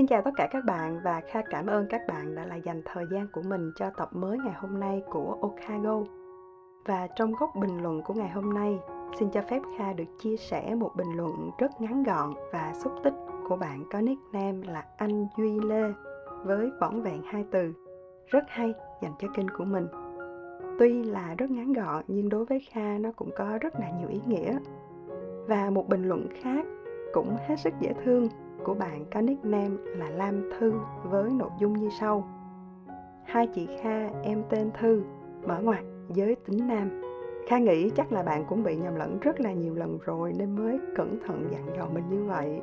Xin chào tất cả các bạn và Kha cảm ơn các bạn đã lại dành thời gian của mình cho tập mới ngày hôm nay của Okago. Và trong góc bình luận của ngày hôm nay, xin cho phép Kha được chia sẻ một bình luận rất ngắn gọn và xúc tích của bạn có nickname là anh Duy Lê với vỏn vẹn hai từ rất hay dành cho kênh của mình. Tuy là rất ngắn gọn nhưng đối với Kha nó cũng có rất là nhiều ý nghĩa. Và một bình luận khác cũng hết sức dễ thương của bạn có nickname là Lam Thư với nội dung như sau. Hai chị Kha, em tên Thư, mở ngoặt, giới tính nam. Kha nghĩ chắc là bạn cũng bị nhầm lẫn rất là nhiều lần rồi nên mới cẩn thận dặn dò mình như vậy.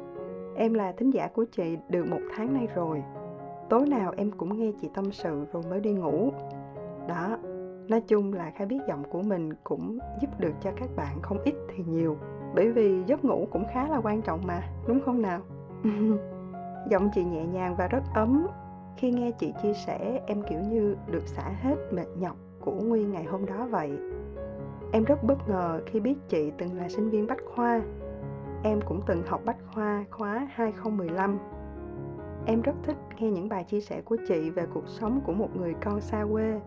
Em là thính giả của chị được một tháng nay rồi. Tối nào em cũng nghe chị tâm sự rồi mới đi ngủ. Đó, nói chung là Kha biết giọng của mình cũng giúp được cho các bạn không ít thì nhiều. Bởi vì giấc ngủ cũng khá là quan trọng mà, đúng không nào? giọng chị nhẹ nhàng và rất ấm. Khi nghe chị chia sẻ, em kiểu như được xả hết mệt nhọc của nguyên ngày hôm đó vậy. Em rất bất ngờ khi biết chị từng là sinh viên bách khoa. Em cũng từng học bách khoa khóa 2015 em rất thích nghe những bài chia sẻ của chị về cuộc sống của một người con xa quê.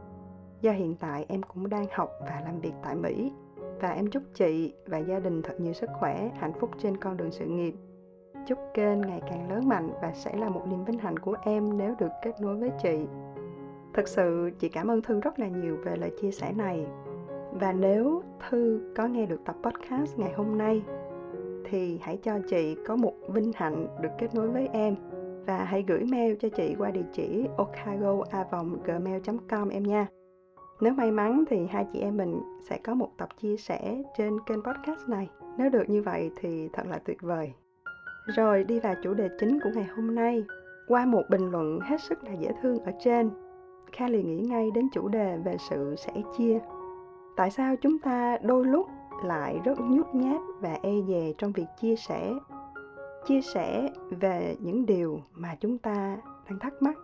Do hiện tại em cũng đang học và làm việc tại mỹ. Và em chúc chị và gia đình thật nhiều sức khỏe, hạnh phúc trên con đường sự nghiệp chúc kênh ngày càng lớn mạnh và sẽ là một niềm vinh hạnh của em nếu được kết nối với chị. Thực sự, chị cảm ơn thư rất là nhiều về lời chia sẻ này. Và nếu thư có nghe được tập podcast ngày hôm nay, thì hãy cho chị có một vinh hạnh được kết nối với em. Và hãy gửi mail cho chị qua địa chỉ okagoavong@gmail.com em nha. Nếu may mắn thì hai chị em mình sẽ có một tập chia sẻ trên kênh podcast này. Nếu được như vậy thì thật là tuyệt vời rồi đi vào chủ đề chính của ngày hôm nay. Qua một bình luận hết sức là dễ thương ở trên, Kha liền nghĩ ngay đến chủ đề về sự sẻ chia. Tại sao chúng ta đôi lúc lại rất nhút nhát và e dè trong việc chia sẻ chia sẻ về những điều mà chúng ta đang thắc mắc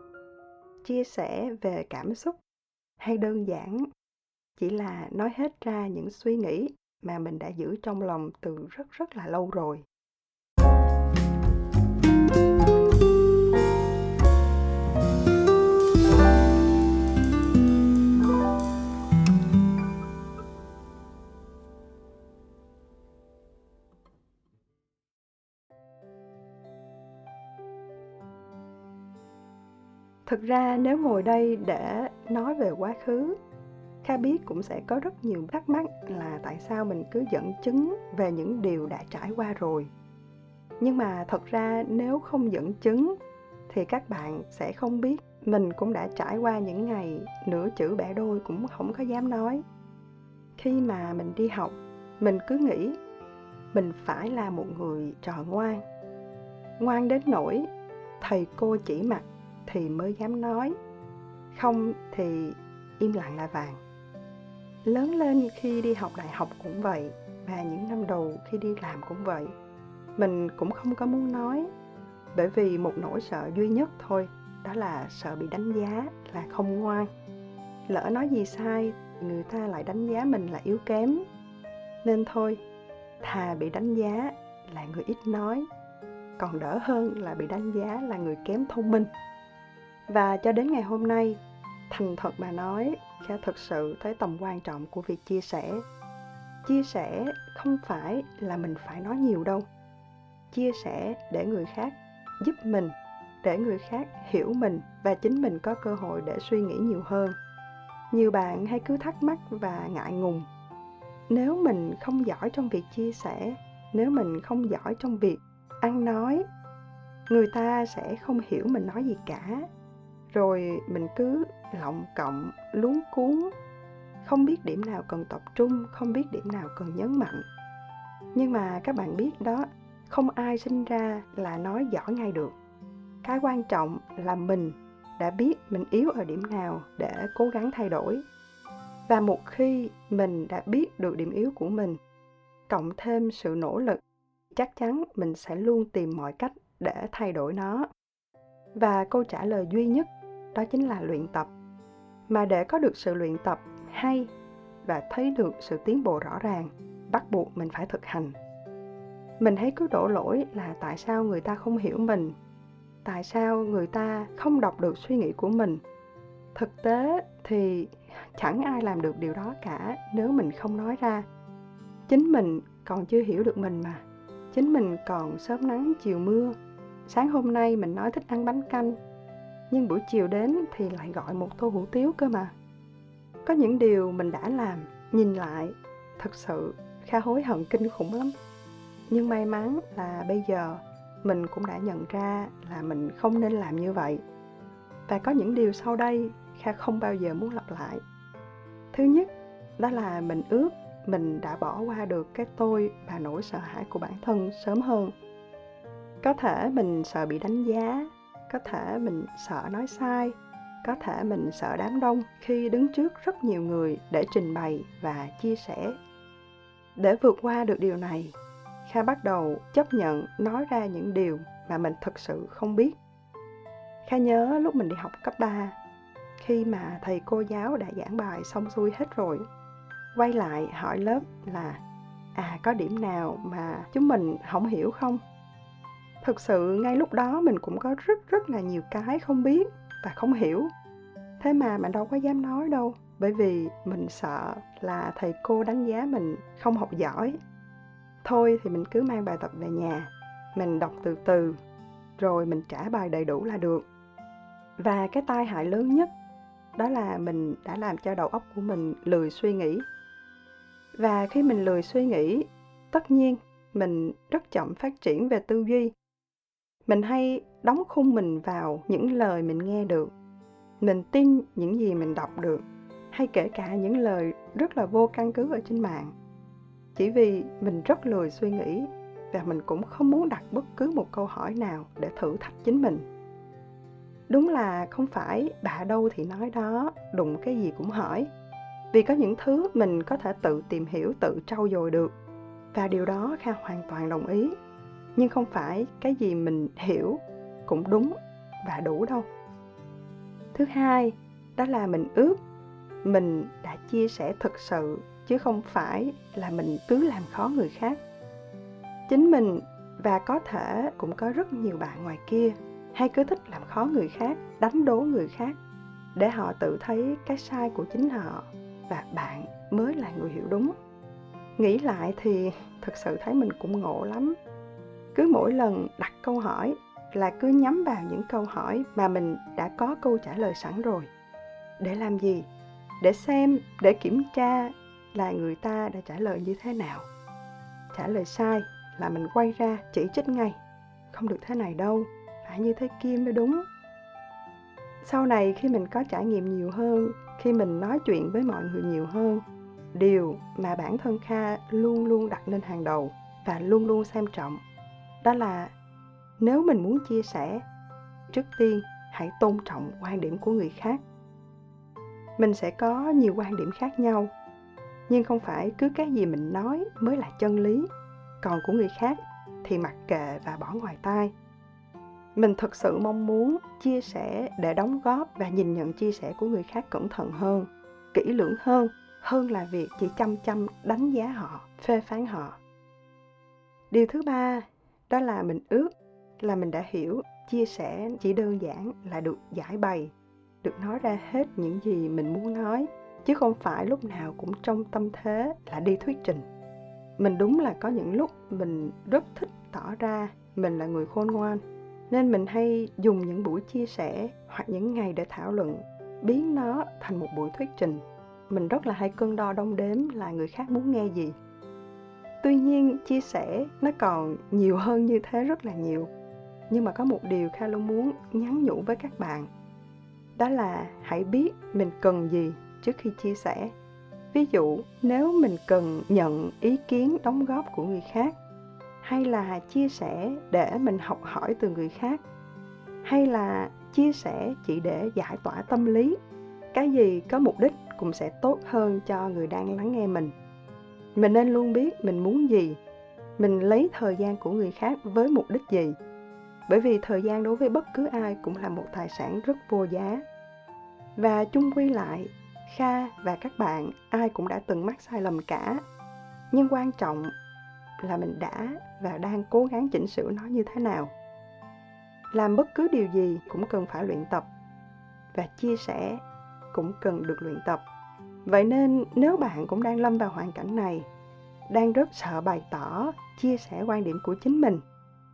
chia sẻ về cảm xúc hay đơn giản chỉ là nói hết ra những suy nghĩ mà mình đã giữ trong lòng từ rất rất là lâu rồi thực ra nếu ngồi đây để nói về quá khứ, kha biết cũng sẽ có rất nhiều thắc mắc là tại sao mình cứ dẫn chứng về những điều đã trải qua rồi. Nhưng mà thật ra nếu không dẫn chứng thì các bạn sẽ không biết mình cũng đã trải qua những ngày nửa chữ bẻ đôi cũng không có dám nói. Khi mà mình đi học, mình cứ nghĩ mình phải là một người trò ngoan. Ngoan đến nỗi thầy cô chỉ mặt thì mới dám nói. Không thì im lặng là vàng. Lớn lên khi đi học đại học cũng vậy, và những năm đầu khi đi làm cũng vậy. Mình cũng không có muốn nói, bởi vì một nỗi sợ duy nhất thôi, đó là sợ bị đánh giá là không ngoan. Lỡ nói gì sai, người ta lại đánh giá mình là yếu kém. Nên thôi, thà bị đánh giá là người ít nói, còn đỡ hơn là bị đánh giá là người kém thông minh và cho đến ngày hôm nay, thành thật mà nói kha thực sự thấy tầm quan trọng của việc chia sẻ. Chia sẻ không phải là mình phải nói nhiều đâu. Chia sẻ để người khác giúp mình, để người khác hiểu mình và chính mình có cơ hội để suy nghĩ nhiều hơn. Nhiều bạn hay cứ thắc mắc và ngại ngùng. Nếu mình không giỏi trong việc chia sẻ, nếu mình không giỏi trong việc ăn nói, người ta sẽ không hiểu mình nói gì cả rồi mình cứ lọng cộng luống cuốn không biết điểm nào cần tập trung, không biết điểm nào cần nhấn mạnh. Nhưng mà các bạn biết đó, không ai sinh ra là nói giỏi ngay được. Cái quan trọng là mình đã biết mình yếu ở điểm nào để cố gắng thay đổi. Và một khi mình đã biết được điểm yếu của mình, cộng thêm sự nỗ lực, chắc chắn mình sẽ luôn tìm mọi cách để thay đổi nó. Và câu trả lời duy nhất đó chính là luyện tập. Mà để có được sự luyện tập hay và thấy được sự tiến bộ rõ ràng, bắt buộc mình phải thực hành. Mình thấy cứ đổ lỗi là tại sao người ta không hiểu mình, tại sao người ta không đọc được suy nghĩ của mình. Thực tế thì chẳng ai làm được điều đó cả nếu mình không nói ra. Chính mình còn chưa hiểu được mình mà. Chính mình còn sớm nắng chiều mưa. Sáng hôm nay mình nói thích ăn bánh canh nhưng buổi chiều đến thì lại gọi một tô hủ tiếu cơ mà. Có những điều mình đã làm, nhìn lại, thật sự kha hối hận kinh khủng lắm. Nhưng may mắn là bây giờ mình cũng đã nhận ra là mình không nên làm như vậy. Và có những điều sau đây kha không bao giờ muốn lặp lại. Thứ nhất, đó là mình ước mình đã bỏ qua được cái tôi và nỗi sợ hãi của bản thân sớm hơn. Có thể mình sợ bị đánh giá có thể mình sợ nói sai, có thể mình sợ đám đông khi đứng trước rất nhiều người để trình bày và chia sẻ. Để vượt qua được điều này, kha bắt đầu chấp nhận nói ra những điều mà mình thực sự không biết. Kha nhớ lúc mình đi học cấp 3 khi mà thầy cô giáo đã giảng bài xong xuôi hết rồi, quay lại hỏi lớp là à có điểm nào mà chúng mình không hiểu không? Thực sự, ngay lúc đó mình cũng có rất rất là nhiều cái không biết và không hiểu. Thế mà mình đâu có dám nói đâu, bởi vì mình sợ là thầy cô đánh giá mình không học giỏi. Thôi thì mình cứ mang bài tập về nhà, mình đọc từ từ, rồi mình trả bài đầy đủ là được. Và cái tai hại lớn nhất, đó là mình đã làm cho đầu óc của mình lười suy nghĩ. Và khi mình lười suy nghĩ, tất nhiên mình rất chậm phát triển về tư duy mình hay đóng khung mình vào những lời mình nghe được, mình tin những gì mình đọc được, hay kể cả những lời rất là vô căn cứ ở trên mạng. Chỉ vì mình rất lười suy nghĩ và mình cũng không muốn đặt bất cứ một câu hỏi nào để thử thách chính mình. Đúng là không phải bà đâu thì nói đó đụng cái gì cũng hỏi, vì có những thứ mình có thể tự tìm hiểu, tự trau dồi được. Và điều đó kha hoàn toàn đồng ý nhưng không phải cái gì mình hiểu cũng đúng và đủ đâu. Thứ hai, đó là mình ước, mình đã chia sẻ thực sự, chứ không phải là mình cứ làm khó người khác. Chính mình và có thể cũng có rất nhiều bạn ngoài kia, hay cứ thích làm khó người khác, đánh đố người khác, để họ tự thấy cái sai của chính họ và bạn mới là người hiểu đúng. Nghĩ lại thì thực sự thấy mình cũng ngộ lắm mỗi lần đặt câu hỏi là cứ nhắm vào những câu hỏi mà mình đã có câu trả lời sẵn rồi. Để làm gì? Để xem, để kiểm tra là người ta đã trả lời như thế nào. Trả lời sai là mình quay ra chỉ trích ngay. Không được thế này đâu, phải như thế kia mới đúng. Sau này khi mình có trải nghiệm nhiều hơn, khi mình nói chuyện với mọi người nhiều hơn, điều mà bản thân kha luôn luôn đặt lên hàng đầu và luôn luôn xem trọng đó là nếu mình muốn chia sẻ, trước tiên hãy tôn trọng quan điểm của người khác. Mình sẽ có nhiều quan điểm khác nhau, nhưng không phải cứ cái gì mình nói mới là chân lý. Còn của người khác thì mặc kệ và bỏ ngoài tai. Mình thực sự mong muốn chia sẻ để đóng góp và nhìn nhận chia sẻ của người khác cẩn thận hơn, kỹ lưỡng hơn hơn là việc chỉ chăm chăm đánh giá họ, phê phán họ. Điều thứ ba đó là mình ước, là mình đã hiểu, chia sẻ chỉ đơn giản là được giải bày, được nói ra hết những gì mình muốn nói, chứ không phải lúc nào cũng trong tâm thế là đi thuyết trình. Mình đúng là có những lúc mình rất thích tỏ ra mình là người khôn ngoan, nên mình hay dùng những buổi chia sẻ hoặc những ngày để thảo luận, biến nó thành một buổi thuyết trình. Mình rất là hay cân đo đong đếm là người khác muốn nghe gì tuy nhiên, chia sẻ nó còn nhiều hơn như thế rất là nhiều. Nhưng mà có một điều kha luôn muốn nhắn nhủ với các bạn. Đó là hãy biết mình cần gì trước khi chia sẻ. Ví dụ, nếu mình cần nhận ý kiến đóng góp của người khác, hay là chia sẻ để mình học hỏi từ người khác, hay là chia sẻ chỉ để giải tỏa tâm lý, cái gì có mục đích cũng sẽ tốt hơn cho người đang lắng nghe mình mình nên luôn biết mình muốn gì. Mình lấy thời gian của người khác với mục đích gì. Bởi vì thời gian đối với bất cứ ai cũng là một tài sản rất vô giá. Và chung quy lại, kha và các bạn, ai cũng đã từng mắc sai lầm cả. Nhưng quan trọng là mình đã và đang cố gắng chỉnh sửa nó như thế nào. Làm bất cứ điều gì cũng cần phải luyện tập. Và chia sẻ cũng cần được luyện tập vậy nên nếu bạn cũng đang lâm vào hoàn cảnh này, đang rất sợ bày tỏ, chia sẻ quan điểm của chính mình,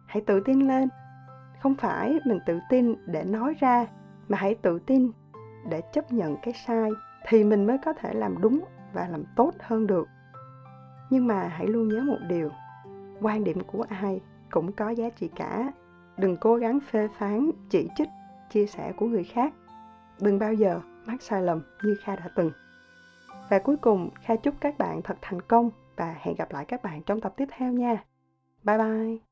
hãy tự tin lên. Không phải mình tự tin để nói ra, mà hãy tự tin để chấp nhận cái sai thì mình mới có thể làm đúng và làm tốt hơn được. Nhưng mà hãy luôn nhớ một điều, quan điểm của ai cũng có giá trị cả. Đừng cố gắng phê phán, chỉ trích, chia sẻ của người khác. Đừng bao giờ mắc sai lầm như kha đã từng và cuối cùng, kha chúc các bạn thật thành công và hẹn gặp lại các bạn trong tập tiếp theo nha. Bye bye.